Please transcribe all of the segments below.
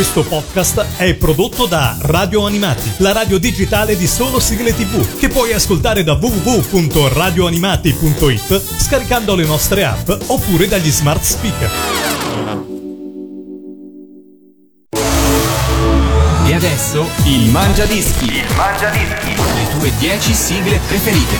Questo podcast è prodotto da Radio Animati, la radio digitale di solo sigle tv, che puoi ascoltare da www.radioanimati.it scaricando le nostre app oppure dagli smart speaker. E adesso il Mangia Dischi. Il Mangia Dischi. Le tue 10 sigle preferite.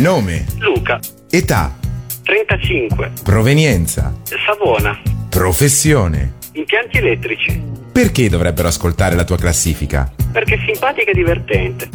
Nome, Luca, età, 35, provenienza, Savona, professione. Impianti elettrici, Perché dovrebbero ascoltare la tua classifica? perché è simpatica e divertente.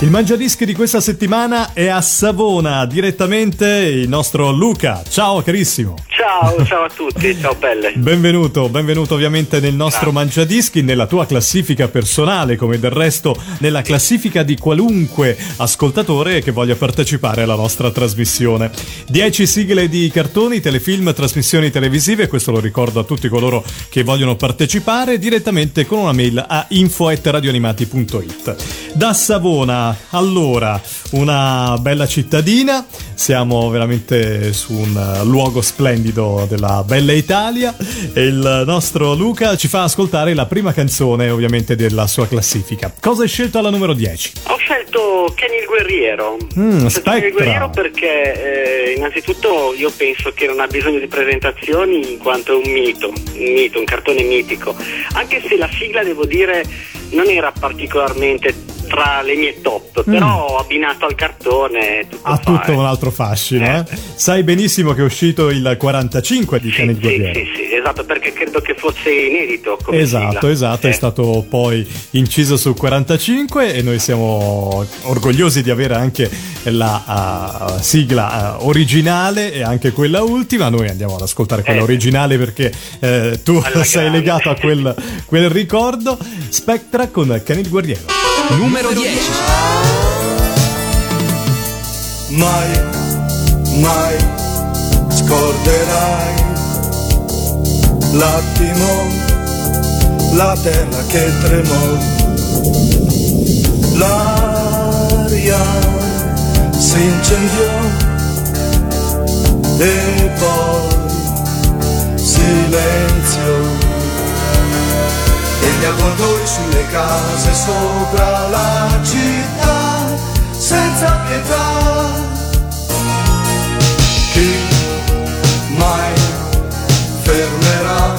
Il Mangiadischi di questa settimana è a Savona, direttamente il nostro Luca. Ciao carissimo. Ciao, ciao a tutti, ciao Pelle. Benvenuto, benvenuto ovviamente nel nostro Mangiadischi, nella tua classifica personale, come del resto nella classifica di qualunque ascoltatore che voglia partecipare alla nostra trasmissione. 10 sigle di cartoni, telefilm, trasmissioni televisive, questo lo ricordo a tutti coloro che vogliono partecipare direttamente con una mail a info@radioanimati.it. Da Savona, allora, una bella cittadina, siamo veramente su un luogo splendido della bella Italia e il nostro Luca ci fa ascoltare la prima canzone ovviamente della sua classifica. Cosa hai scelto alla numero 10? Ho scelto Kenny il Guerriero. Mm, Ho scelto Kenny il. Guerriero perché eh, innanzitutto io penso che non ha bisogno di presentazioni in quanto è un mito, un mito, un cartone mitico. Anche se la sigla, devo dire, non era particolarmente tra le mie top, però abbinato al cartone Ha tutto un altro fascino, eh? Eh. Sai benissimo che è uscito il 45 di Sì, Kenny sì, sì, sì, esatto, perché credo che fosse inedito Esatto, sigla. esatto, è Eh. stato poi inciso su 45 e noi siamo orgogliosi di avere anche la ah, sigla ah, originale e anche quella ultima. Noi andiamo ad ascoltare quella Eh. originale perché eh, tu Alla sei grande. legato a quel, quel ricordo. Spectra con Kenny il Guerriero. Numero 10. mai, mai scorderai l'attimo, la terra che tremò, l'aria si incendiò e poi silenzio. E gli avvoltoi sulle case sopra la città senza pietà. Chi mai fermerà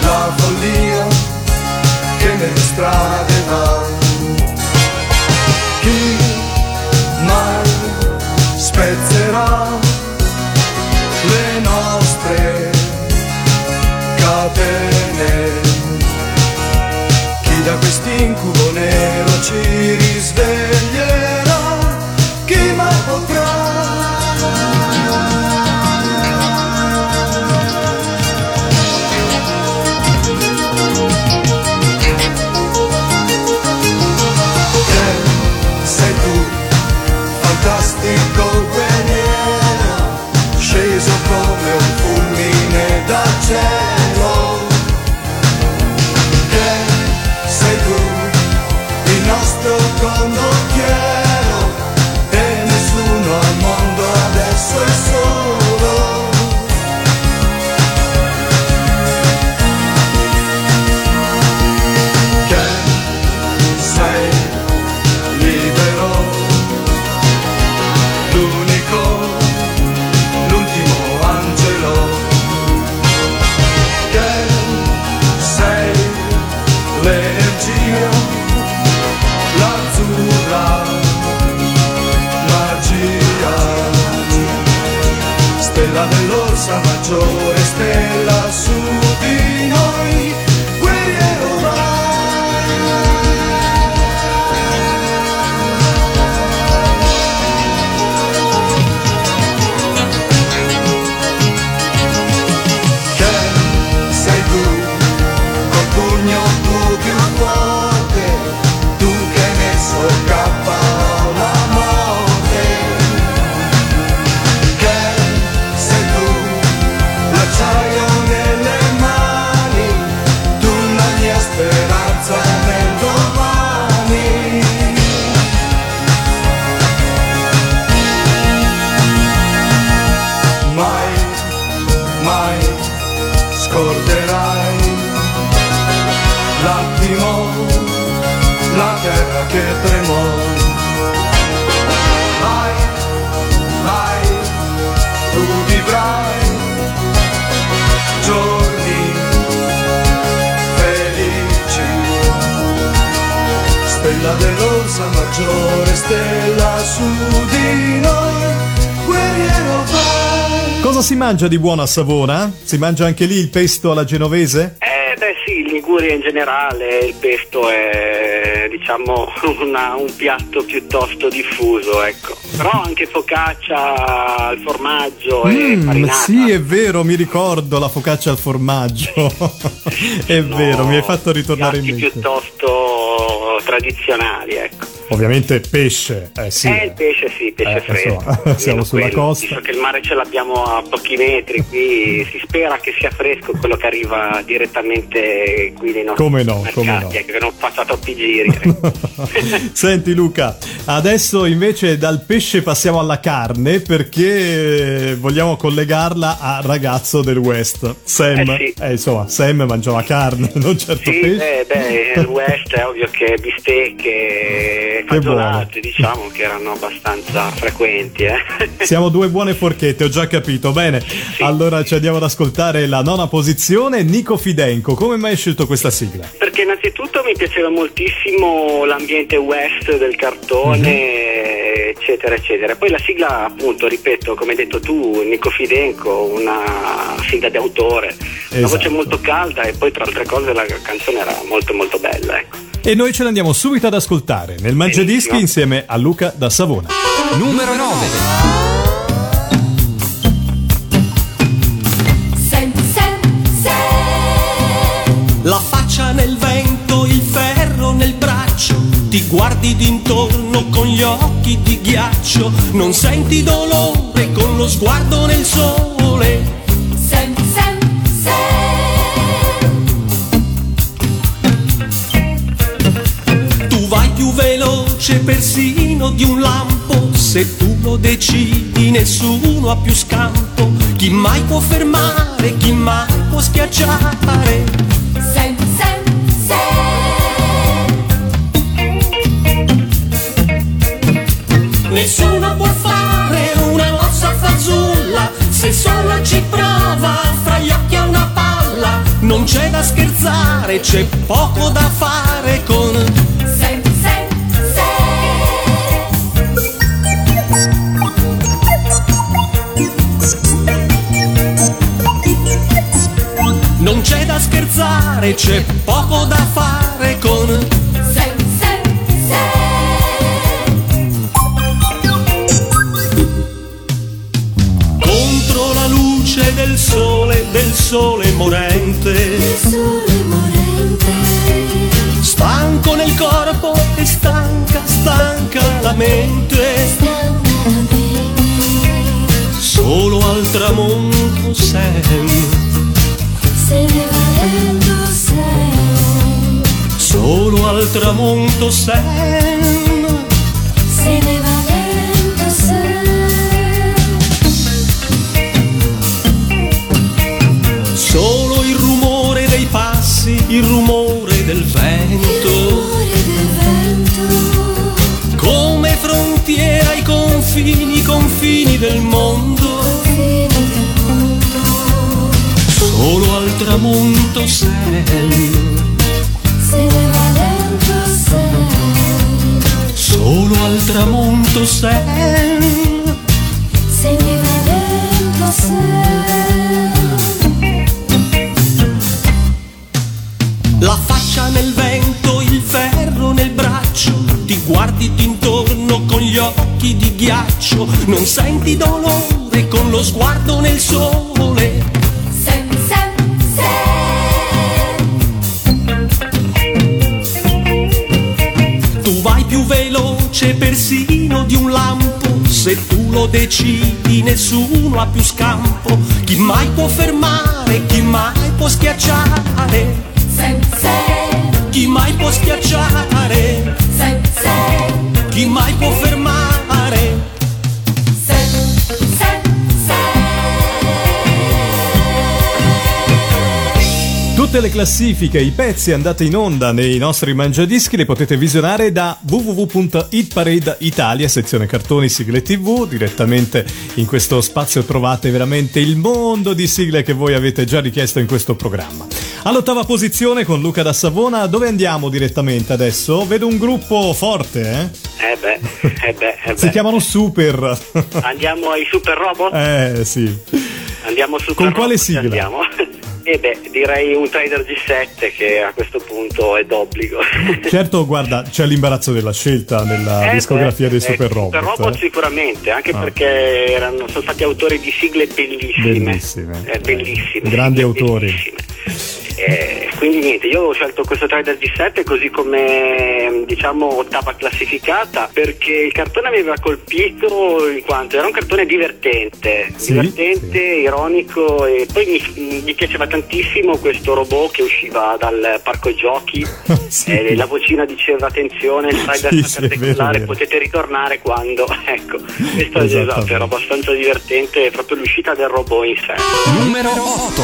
la follia che nelle strade va? Mangia di buono a Savona? Si mangia anche lì il pesto alla genovese? Eh beh sì, in Liguria in generale il pesto è diciamo una- un piatto piuttosto diffuso, ecco. Però anche focaccia al formaggio e Mm, farinata. sì, è vero, mi ricordo la focaccia al formaggio. è sono vero, mi hai fatto ritornare in mente. piuttosto tradizionali, ecco. Ovviamente pesce, eh sì. Eh, il pesce sì, pesce Eh, fresco. insomma, siamo sulla quello. costa. Visto che il mare ce l'abbiamo a pochi metri, qui si spera che sia fresco quello che arriva direttamente qui nei nostri Come no, come mercati, no. ecco, che non faccia troppi giri. ecco. Senti Luca, adesso invece dal pesce passiamo alla carne perché vogliamo collegarla a ragazzo del West. Sam, Eh sì. insomma, Sam mangiava carne, non certo Sì, pesce. beh, beh, il West è ovvio che bistecche, Fagiolate, diciamo che erano abbastanza frequenti. Eh. Siamo due buone forchette, ho già capito. Bene, allora ci andiamo ad ascoltare la nona posizione, Nico Fidenco. Come mai hai scelto questa sigla? Perché innanzitutto mi piaceva moltissimo l'ambiente west del cartone, eccetera, eccetera. Poi la sigla, appunto, ripeto, come hai detto tu, Nico Fidenco, una sigla di autore, una Esatto. voce molto calda e poi tra altre cose la canzone era molto molto bella, ecco. E noi ce l'andiamo subito ad ascoltare nel Mangiadischi insieme a Luca da Savona. Numero 9. Senti, senti, senti. La faccia nel vento, il ferro nel braccio, ti guardi d'intorno con gli occhi di ghiaccio, non senti dolore con lo sguardo nel sole. Persino di un lampo, se tu lo decidi nessuno ha più scampo, chi mai può fermare, chi mai può schiacciare. Nessuno può fare una mossa fazulla se solo ci prova fra gli occhi a una palla. Non c'è da scherzare, c'è poco da fare con scherzare, c'è poco da fare con senti, senti, senti. contro la luce del sole, del sole morente. Il sole morente. Stanco nel corpo e stanca, stanca la mente. Stanca la mente. Solo al tramonto Sam. Sei. Solo al tramonto Sam. Nessuno classifiche, i pezzi andati in onda nei nostri mangiadischi li potete visionare da www.hitparade Italia, sezione cartoni, sigle tv. Direttamente in questo spazio trovate veramente il mondo di sigle che voi avete già richiesto in questo programma. All'ottava posizione con Luca da Savona, dove andiamo direttamente adesso? Vedo un gruppo forte, eh? Eh beh, eh beh, eh Si beh. chiamano Super. Andiamo ai super robot? eh, sì. Andiamo su Con quale robot, sigla? Andiamo. E beh, direi un Trader G7 che a questo punto è d'obbligo. Certo, guarda, c'è l'imbarazzo della scelta nella Eh, discografia beh, dei eh, Super Robot. Super Robot eh. sicuramente, anche Ah. perché erano, sono stati autori di sigle bellissime. Bellissime. Eh, bellissime. Grandi sigle autori. bellissime. Eh, quindi niente, io ho scelto questo Trader G7 così come diciamo ottava classificata perché il cartone mi aveva colpito in quanto era un cartone divertente, Sì, divertente, sì. ironico e poi mi, mi piaceva tantissimo questo robot che usciva dal parco giochi Sì. e la vocina diceva attenzione, il Trader Sì, vero. potete ritornare quando, ecco, questo esatto, era abbastanza divertente proprio l'uscita del robot in sé. Numero 8.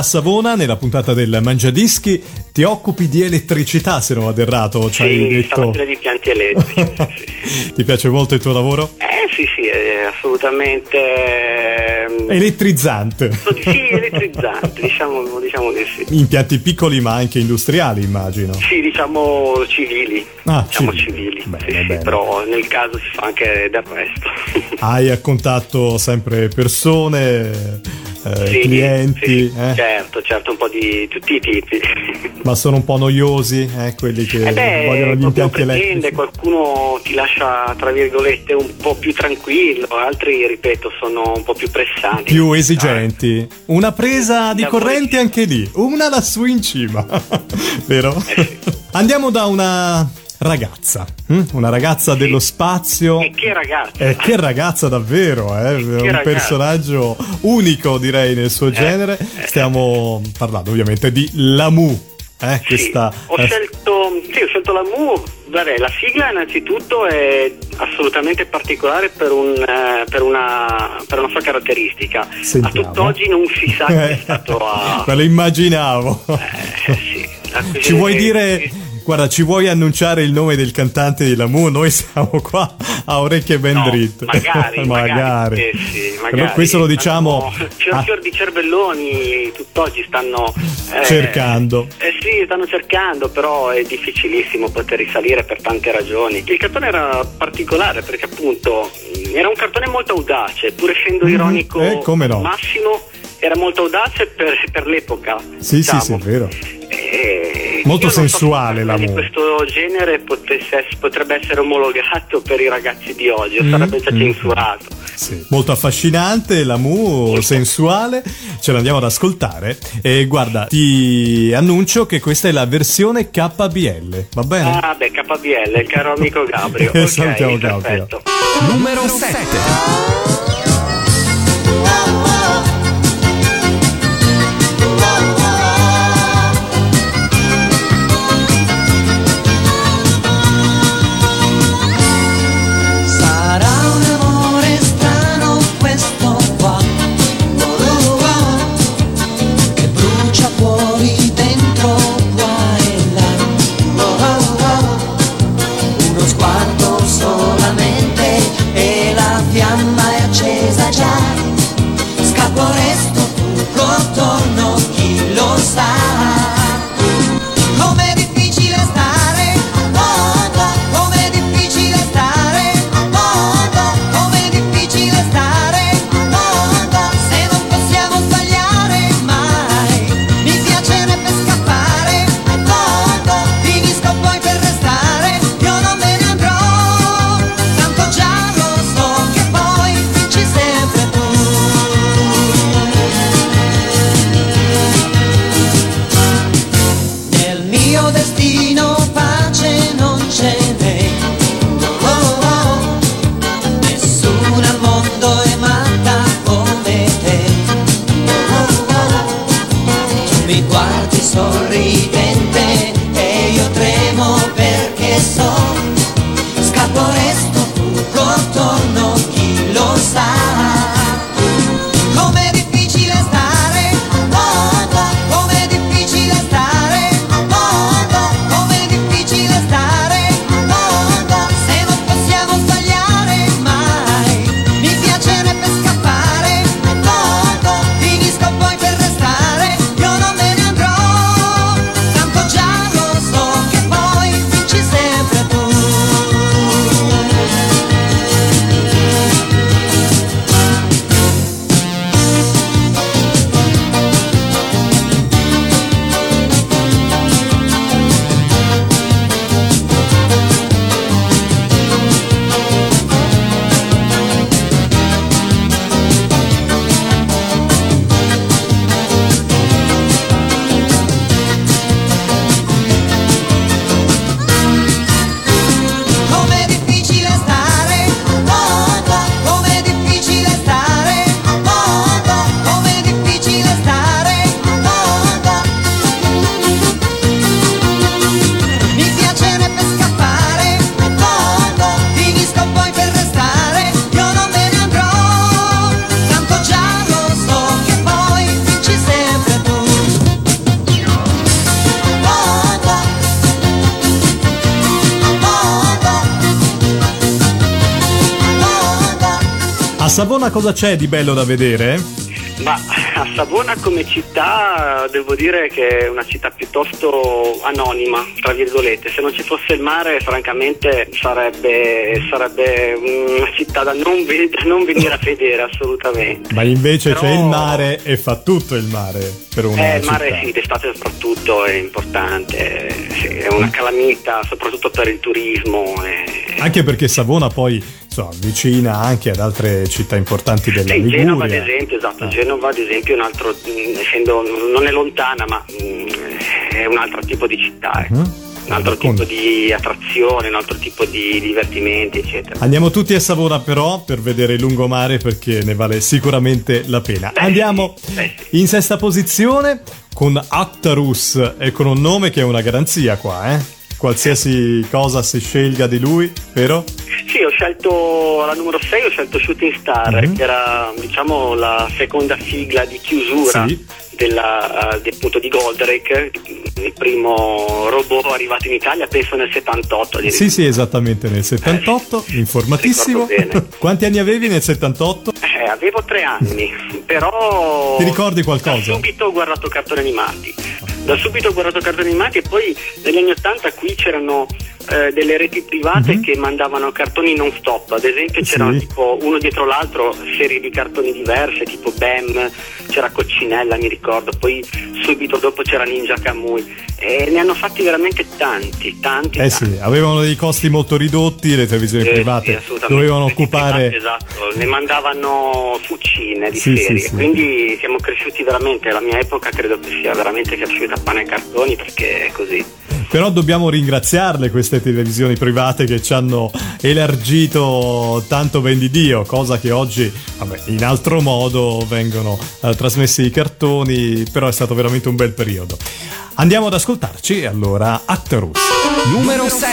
Da Savona, nella puntata del Mangiadischi, ti occupi di elettricità, se non vado errato, ci hai Sì, detto. di impianti elettrici. sì. ti piace molto il tuo lavoro? Eh sì sì, è assolutamente... ehm, Elettrizzante. Sì, elettrizzante, diciamo, diciamo di sì. Impianti piccoli ma anche industriali, immagino. Sì, diciamo civili. Ah, diciamo civili. civili. Bene, sì, sì, bene. però nel caso si fa anche del resto. Hai a contatto sempre persone, eh, Sì, clienti, sì, eh, certo, certo, un po' di tutti i tipi. ma sono un po' noiosi eh, quelli che Eh beh, vogliono gli impianti elettrici. qualcuno ti lascia, tra virgolette, un po' più tranquillo, altri, ripeto, sono un po' più pressanti. Più esigenti. Una presa di Da corrente voi- anche lì, una lassù in cima, vero? Eh Andiamo da una ragazza, hm? una ragazza dello spazio. E che ragazzi! Eh, che ragazza davvero, eh? un ragazza. personaggio unico direi nel suo genere. Stiamo parlando ovviamente di Lamu, eh? Sì, questa ho, eh, scelto, sì, ho scelto la Mu. Vabbè, la sigla innanzitutto è assolutamente particolare per, un, eh, per, una, per una sua caratteristica. Sentiamo. A tutt'oggi non si sa chi è stato a... Me lo immaginavo. Eh, sì, Ci vuoi dire, sì. Guarda, ci vuoi annunciare il nome del cantante di Lamu? Noi siamo qua a orecchie ben No, dritte. magari, magari, sì, sì, magari. Però questo lo diciamo Stanno- Fior ah, fior di cervelloni tutt'oggi stanno eh, cercando. Eh sì, stanno cercando, però è difficilissimo poter risalire per tante ragioni. Il cartone era particolare perché appunto era un cartone molto audace, pur essendo Mhm, ironico eh, no. massimo, era molto audace per, per l'epoca. Sì, sì, diciamo. sì, è vero. Eh, Molto so sensuale un la cartone di mu. questo genere potesse ess- potrebbe essere omologato per i ragazzi di oggi, o Mm, sarebbe già mm. censurato. Sì. Molto affascinante, Lamu, sensuale, ce l'andiamo ad ascoltare. E guarda, ti annuncio che questa è la versione KBL, va bene? Ah, beh, KBL, caro amico Gabrio. Eh, ok, salutiamo Gabrio. perfetto. Numero 7. Savona cosa c'è di bello da vedere? Ma a Savona come città devo dire che è una città piuttosto anonima, tra virgolette. Se non ci fosse il mare, francamente sarebbe, sarebbe una città da non, da non venire a vedere assolutamente. Ma invece Però- c'è il mare e fa tutto il mare per una Eh, il mare città. sì, d'estate soprattutto è importante, sì, è una calamita soprattutto per il turismo. eh. Anche perché Savona poi insomma, vicina anche ad altre città importanti della Sì, Liguria. Genova ad esempio, esatto, Ah. Genova ad esempio è un altro, mh, essendo, non è lontana ma mh, è un altro tipo di città. Mhm. un altro tipo di attrazione, un altro tipo di divertimenti eccetera. Andiamo tutti a Savona però per vedere il lungomare perché ne vale sicuramente la pena. Beh, Andiamo beh, in sesta posizione con Actarus e con un nome che è una garanzia qua, eh? Qualsiasi cosa si scelga di lui, vero? Sì, ho scelto la numero 6, ho scelto Shooting Star, Mhm. che era diciamo la seconda sigla di chiusura Sì. Della, eh, di, appunto di Goldrake, il primo robot arrivato in Italia, penso nel 78 addirittura. Sì, sì, esattamente nel 78, informatissimo. Ricordo bene. Quanti anni avevi nel 78? Eh, avevo tre anni, però. Ti ricordi qualcosa? Da subito ho guardato cartoni animati. Da subito ho guardato cartoni animati e poi negli anni 80 qui c'erano eh, delle reti private che mandavano cartoni non stop. Ad esempio c'erano. Sì. tipo uno dietro l'altro serie di cartoni diverse, tipo Bam, c'era Coccinella, mi ricordo, poi subito dopo c'era Ninja Kamui. E ne hanno fatti veramente tanti, tanti. Eh tanti. sì, avevano dei costi molto ridotti, le televisioni Eh, sì, private assolutamente. dovevano Questi occupare... Esatto, ne mandavano fucine di Sì, sì, serie, sì. quindi siamo cresciuti veramente, la mia epoca credo che sia veramente cresciuta a pane e cartoni perché è così. Però dobbiamo ringraziarle queste televisioni private che ci hanno elargito tanto ben di Dio, cosa che oggi, vabbè, in altro modo vengono eh, trasmessi i cartoni, però è stato veramente un bel periodo. Andiamo ad ascoltarci allora Actarus. Numero 6.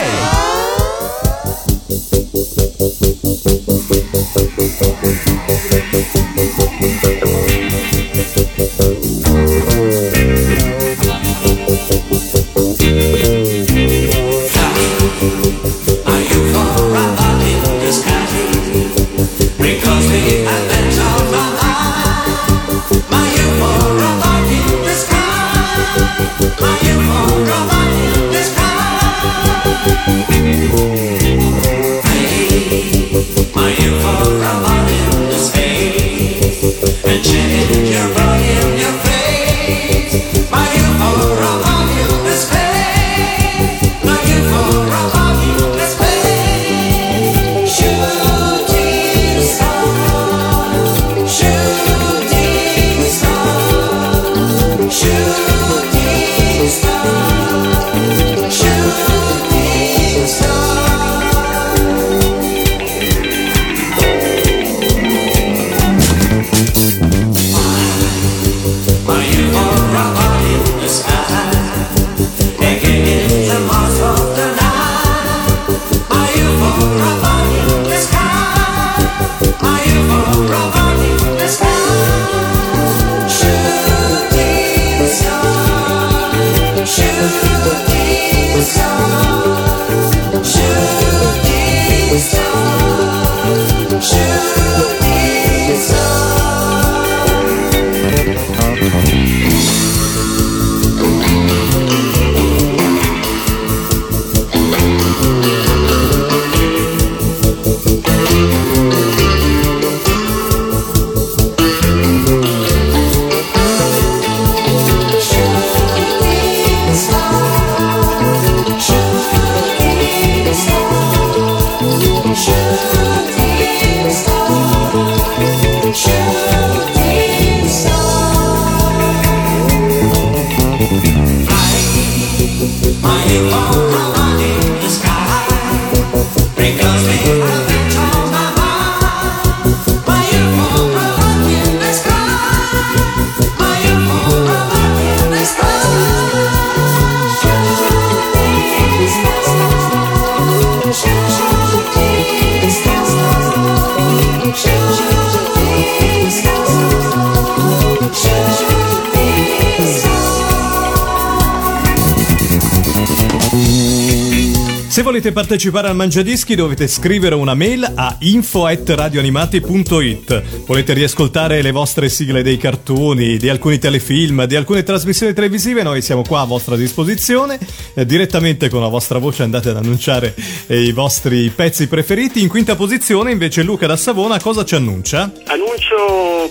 Volete partecipare al Mangiadischi dovete scrivere una mail a info@radioanimati.it. Volete riascoltare le vostre sigle dei cartoni, di alcuni telefilm, di alcune trasmissioni televisive, noi siamo qua a vostra disposizione. Eh, direttamente con la vostra voce andate ad annunciare eh, i vostri pezzi preferiti. In quinta posizione invece Luca da Savona cosa ci annuncia? Annuncio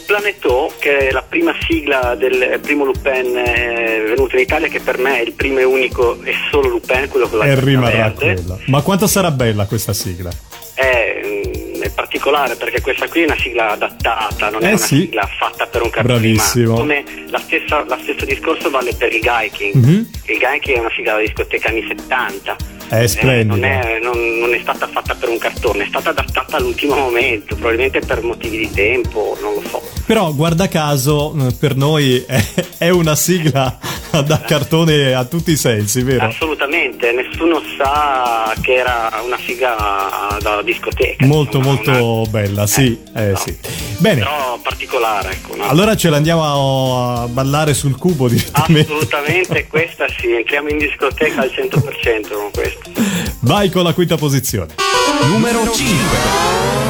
Planetò, che è la prima sigla del primo Lupin eh, venuto in Italia, che per me è il primo e unico e solo Lupin, quello con la E rimarrà verde. quella. Ma quanto sarà bella questa sigla? È, mm, è particolare perché questa qui è una sigla adattata, non Eh è una sì. sigla fatta per un cartone. Come la stessa, lo stesso discorso vale per il Gaiking. Mhm. Il Gaiking è una sigla da discoteca anni 70. È Eh, splendida. non, è, non- non è stata fatta per un cartone, è stata adattata all'ultimo momento, probabilmente per motivi di tempo, non lo so. Però guarda caso eh, per noi è, è una sigla da cartone a tutti i sensi, vero? Assolutamente, nessuno sa che era una sigla da discoteca. Molto insomma, molto una- bella, sì, eh, no. sì. Bene, Però particolare, ecco. no? allora ce l'andiamo a ballare sul cubo direttamente. Assolutamente, questa sì, entriamo in discoteca al 100% con questo. Vai con la quinta posizione. Numero 5.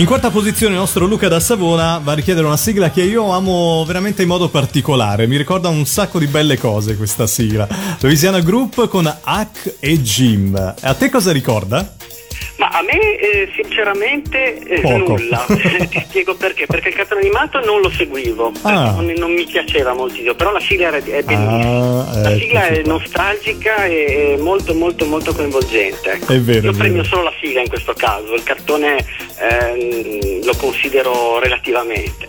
In quarta posizione il nostro Luca da Savona va a richiedere una sigla che io amo veramente in modo particolare. Mi ricorda un sacco di belle cose questa sigla. Louisiana Group con Hack e Jim. A te cosa ricorda? Ma a me eh, sinceramente eh, nulla, ti spiego perché, perché il cartone animato non lo seguivo, Ah. non, non mi piaceva moltissimo, però la sigla è bellissima, Ah, la ecco, sigla è sta. nostalgica e molto molto molto coinvolgente. ecco. È vero, Io è premio vero. solo la sigla in questo caso, il cartone ehm, lo considero relativamente.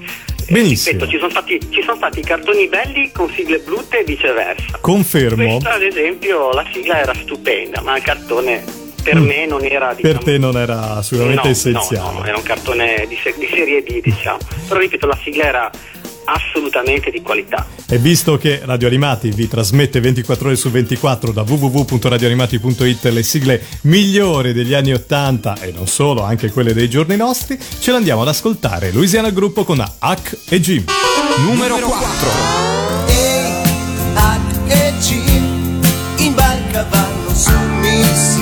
Eh, Benissimo. ripeto, ci sono, stati, ci sono stati cartoni belli con sigle brutte e viceversa. Confermo. Questa ad esempio la sigla era stupenda, ma il cartone per me non era Mm. Per diciamo, te non era assolutamente no, essenziale. No, no, era un cartone di, se- di serie B, diciamo. Però ripeto, la sigla era assolutamente di qualità. E visto che Radio Animati vi trasmette 24 ore su 24 da www.radioanimati.it le sigle migliori degli anni 80 e non solo, anche quelle dei giorni nostri, ce l'andiamo ad ascoltare. Louisiana Gruppo con Hack e Jim. Numero 4. E H e G in barca vanno su Mississippi e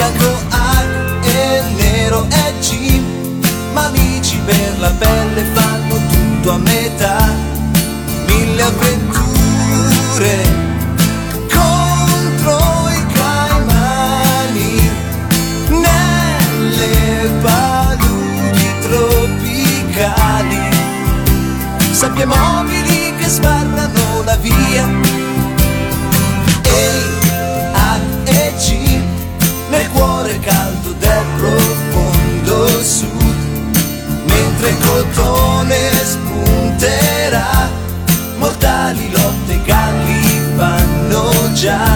bianco H e nero è G. Ma amici per la pelle fanno tutto a metà. Mille avventure contro i caimani nelle paludi tropicali. Sabbie mobili che sbarrano cotone spunterà. Mortali lotte galli fanno già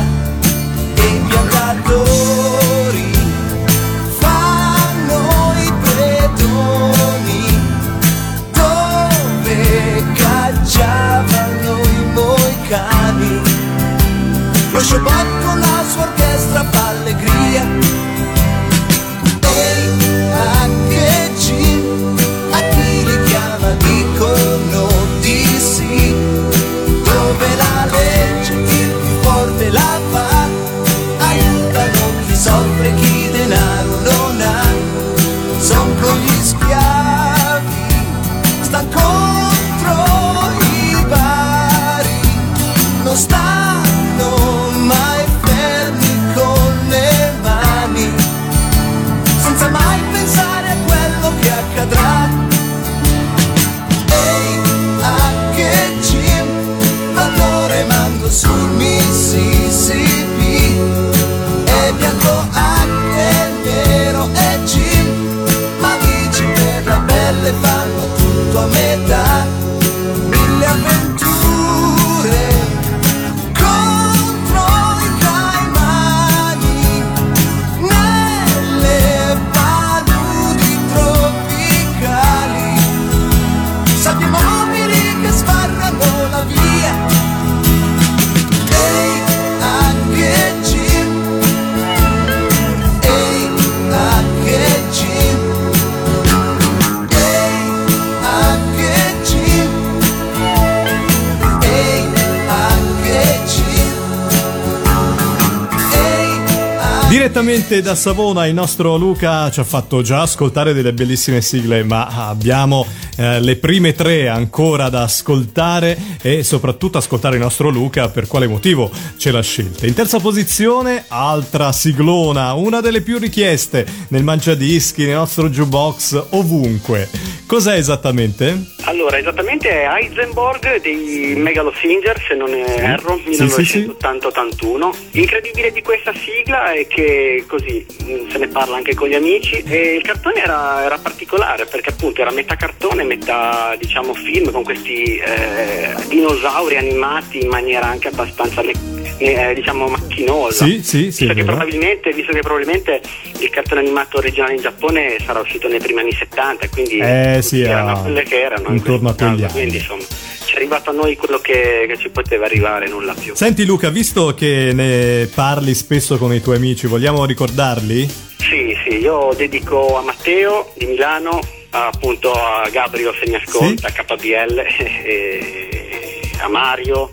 Direttamente da Savona il nostro Luca ci ha fatto già ascoltare delle bellissime sigle, ma abbiamo eh, le prime tre ancora da ascoltare e soprattutto ascoltare il nostro Luca per quale motivo ce l'ha scelta. In terza posizione, altra siglona, una delle più richieste nel mangiadischi, nel nostro jukebox, ovunque. Cos'è esattamente? Allora, esattamente è Heisenberg dei Megalo Singer, se non erro, Sì, sì, sì. 1980-81. L'incredibile di questa sigla è che così mh, se ne parla anche con gli amici e il cartone era, era particolare perché appunto era metà cartone, metà diciamo film con questi eh, dinosauri animati in maniera anche abbastanza me- eh, diciamo macchinosa. Sì, sì, sì, Visto che, visto che probabilmente il cartone animato originale in Giappone sarà uscito nei primi anni 70, quindi Eh, sì, erano a- quelle che erano in intorno a quegli anni. Quindi insomma ci è arrivato a noi quello che, che ci poteva arrivare, nulla più. Senti Luca, visto che ne parli spesso con i tuoi amici, vogliamo ricordarli? Sì, sì, io dedico a Matteo di Milano, appunto a Gabriel se mi ascolta, KBL, e a Mario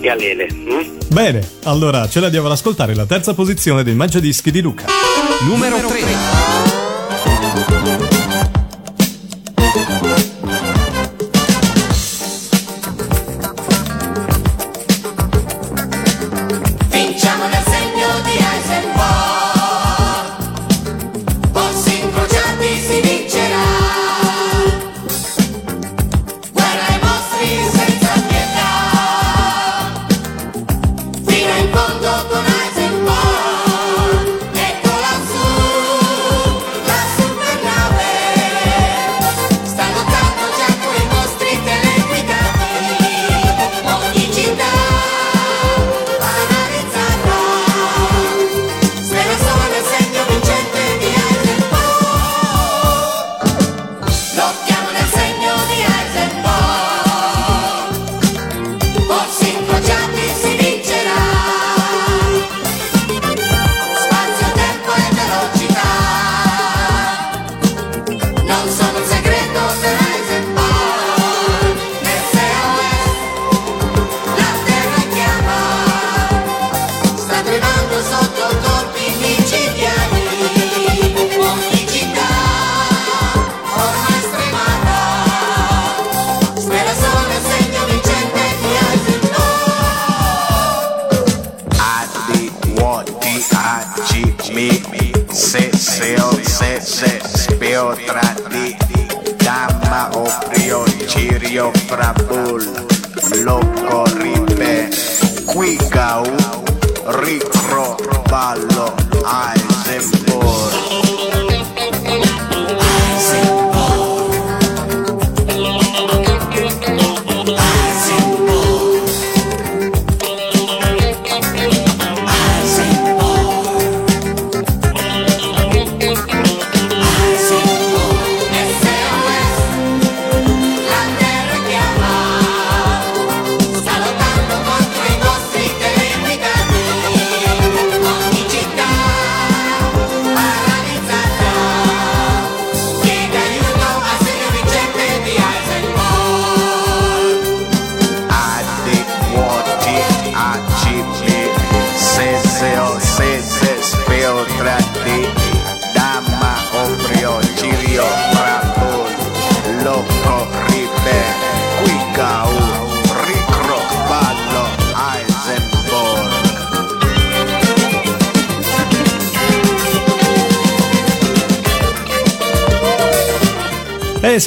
e Mm? Bene, allora ce la diamo ad ascoltare la terza posizione dei Mangiadischi di Luca. Numero 3.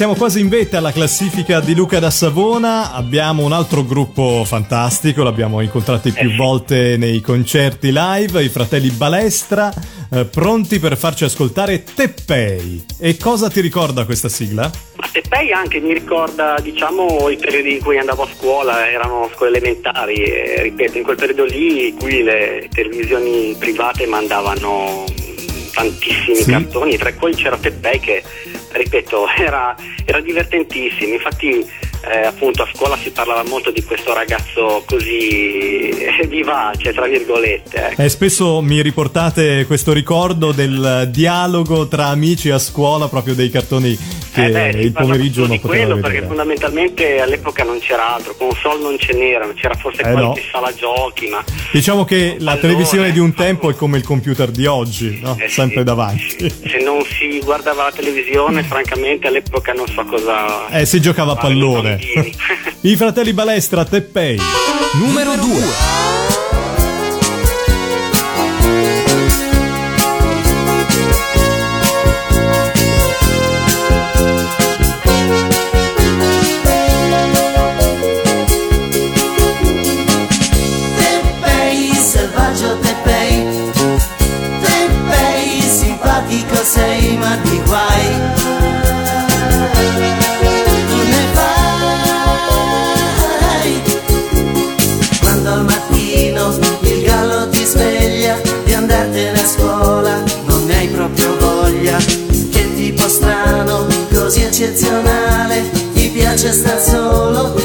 Siamo quasi in vetta alla classifica di Luca da Savona. Abbiamo un altro gruppo fantastico, l'abbiamo incontrati più volte nei concerti live, i fratelli Balestra, eh, pronti per farci ascoltare Teppei. E cosa ti ricorda questa sigla? Ma Teppei anche mi ricorda, diciamo, i periodi in cui andavo a scuola, erano scuole elementari, e, ripeto, in quel periodo lì cui le televisioni private mandavano tantissimi Sì. cartoni, tra cui c'era Teppei che, ripeto, era, era divertentissimo, infatti eh, appunto a scuola si parlava molto di questo ragazzo così eh, vivace, tra virgolette. ecco. Eh, spesso mi riportate questo ricordo del dialogo tra amici a scuola, proprio dei cartoni che Eh beh, il pomeriggio non di potevano quello perché fondamentalmente all'epoca non c'era altro, console non ce n'erano, c'era forse Eh, qualche no. sala giochi, ma Diciamo che la Pallone, televisione di un tempo è come il computer di oggi, no? eh, sempre sì, davanti. Se non si guardava la televisione, francamente all'epoca non so cosa. Eh, si giocava a pallone. I fratelli Balestra, Teppei. Numero 2. Ti piace star solo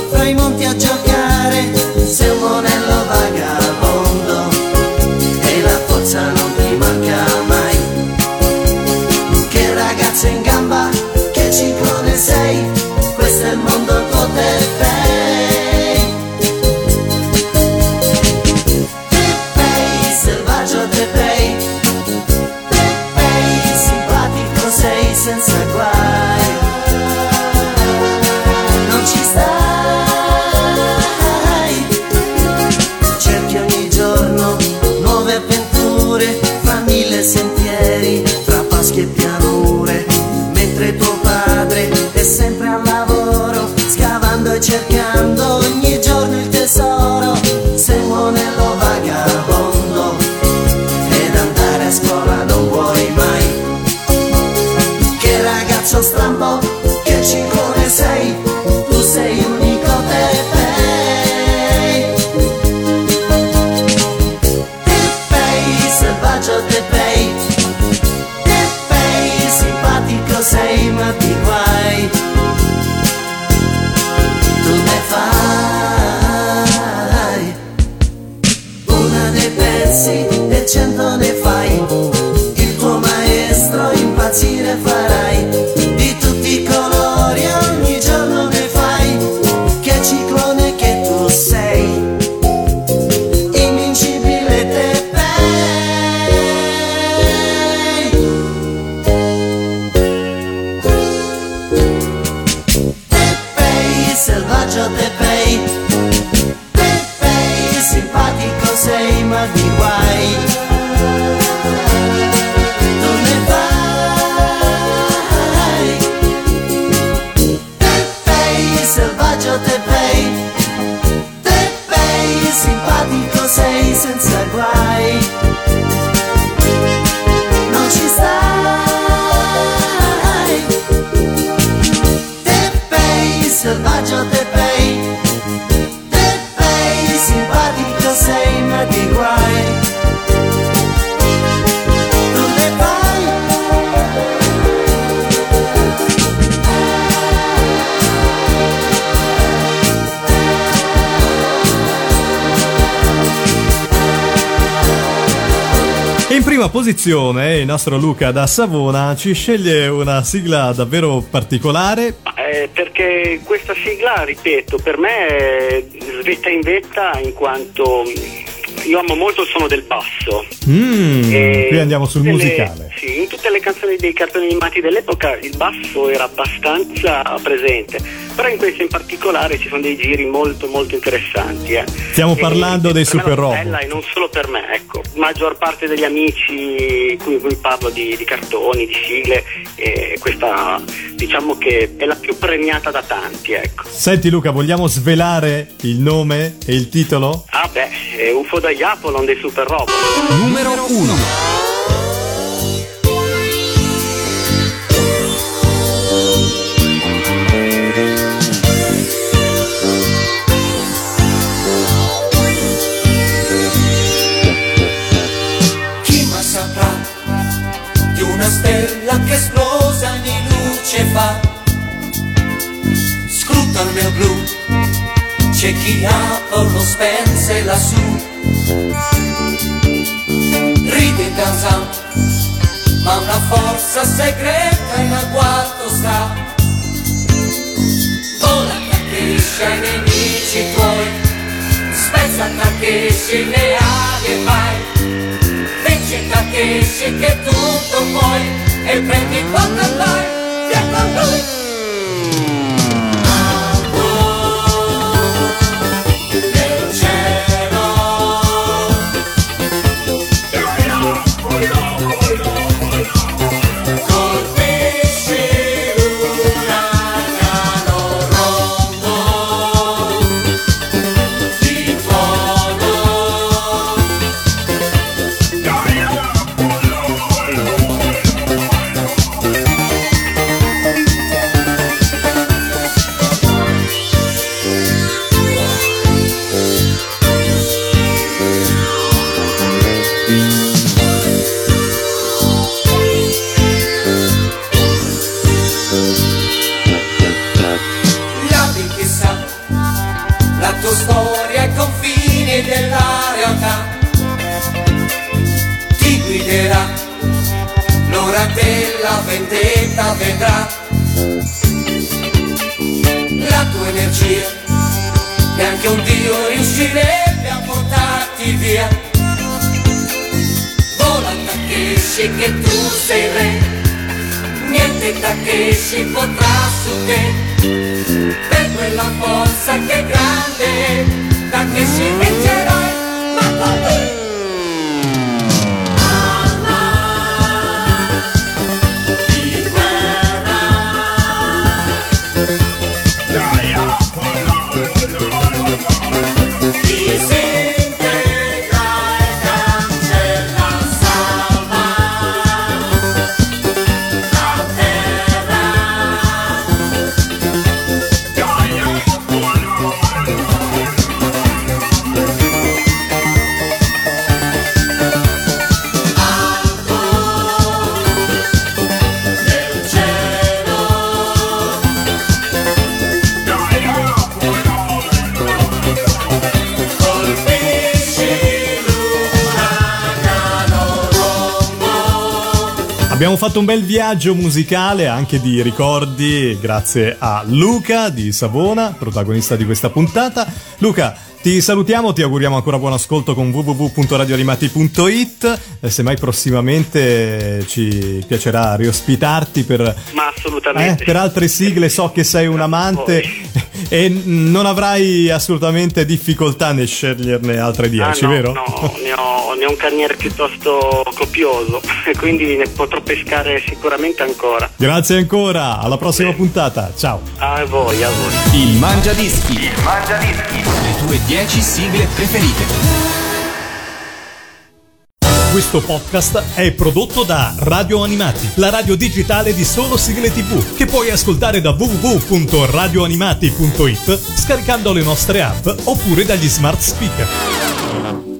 posizione il nostro Luca da Savona ci sceglie una sigla davvero particolare. Eh, perché questa sigla, ripeto, per me è svetta in vetta in quanto io amo molto il suono del basso. Mm, qui andiamo sul tutte le- musicale. sì, in tutte le canzoni dei cartoni animati dell'epoca il basso era abbastanza presente, però in questa in particolare ci sono dei giri molto molto interessanti. eh. Stiamo E- parlando e dei Super Robot. bella E non solo per me, ecco, maggior parte degli amici cui, cui parlo di, di cartoni, di sigle, eh, questa diciamo che è la più premiata da tanti, ecco. Senti Luca, vogliamo svelare il nome e il titolo? Ah beh, è UFO da Yapolon dei Super Robot. Numero 1. Stella che esplosa di luce fa? Scruta il mio blu, c'è chi ha lo spense lassù. Ride danzando, ma una forza segreta in agguato sta. Vola capisce ai nemici tuoi, spezza Takeshi le ali e vai. Vinci Takeshi che tutto puoi e prendi quanto vai, via con lui. Fatto un bel viaggio musicale anche di ricordi grazie a Luca di Savona, protagonista di questa puntata. Luca, ti salutiamo, ti auguriamo ancora buon ascolto con www.radioanimati.it. Eh, semmai prossimamente ci piacerà riospitarti per, Ma assolutamente. eh, per altre sigle. So che sei un amante e non avrai assolutamente difficoltà nel sceglierne altre 10, Ah, no, vero? No, ne ho, ne ho un carniere piuttosto copioso e quindi ne potrò pescare sicuramente ancora. Grazie ancora, alla prossima puntata. Ciao. A voi, a voi. Il Mangia Dischi. Il Mangia Dischi. Tue 10 sigle preferite. Questo podcast è prodotto da Radio Animati, la radio digitale di solo sigle tv, che puoi ascoltare da www.radioanimati.it scaricando le nostre app oppure dagli smart speaker.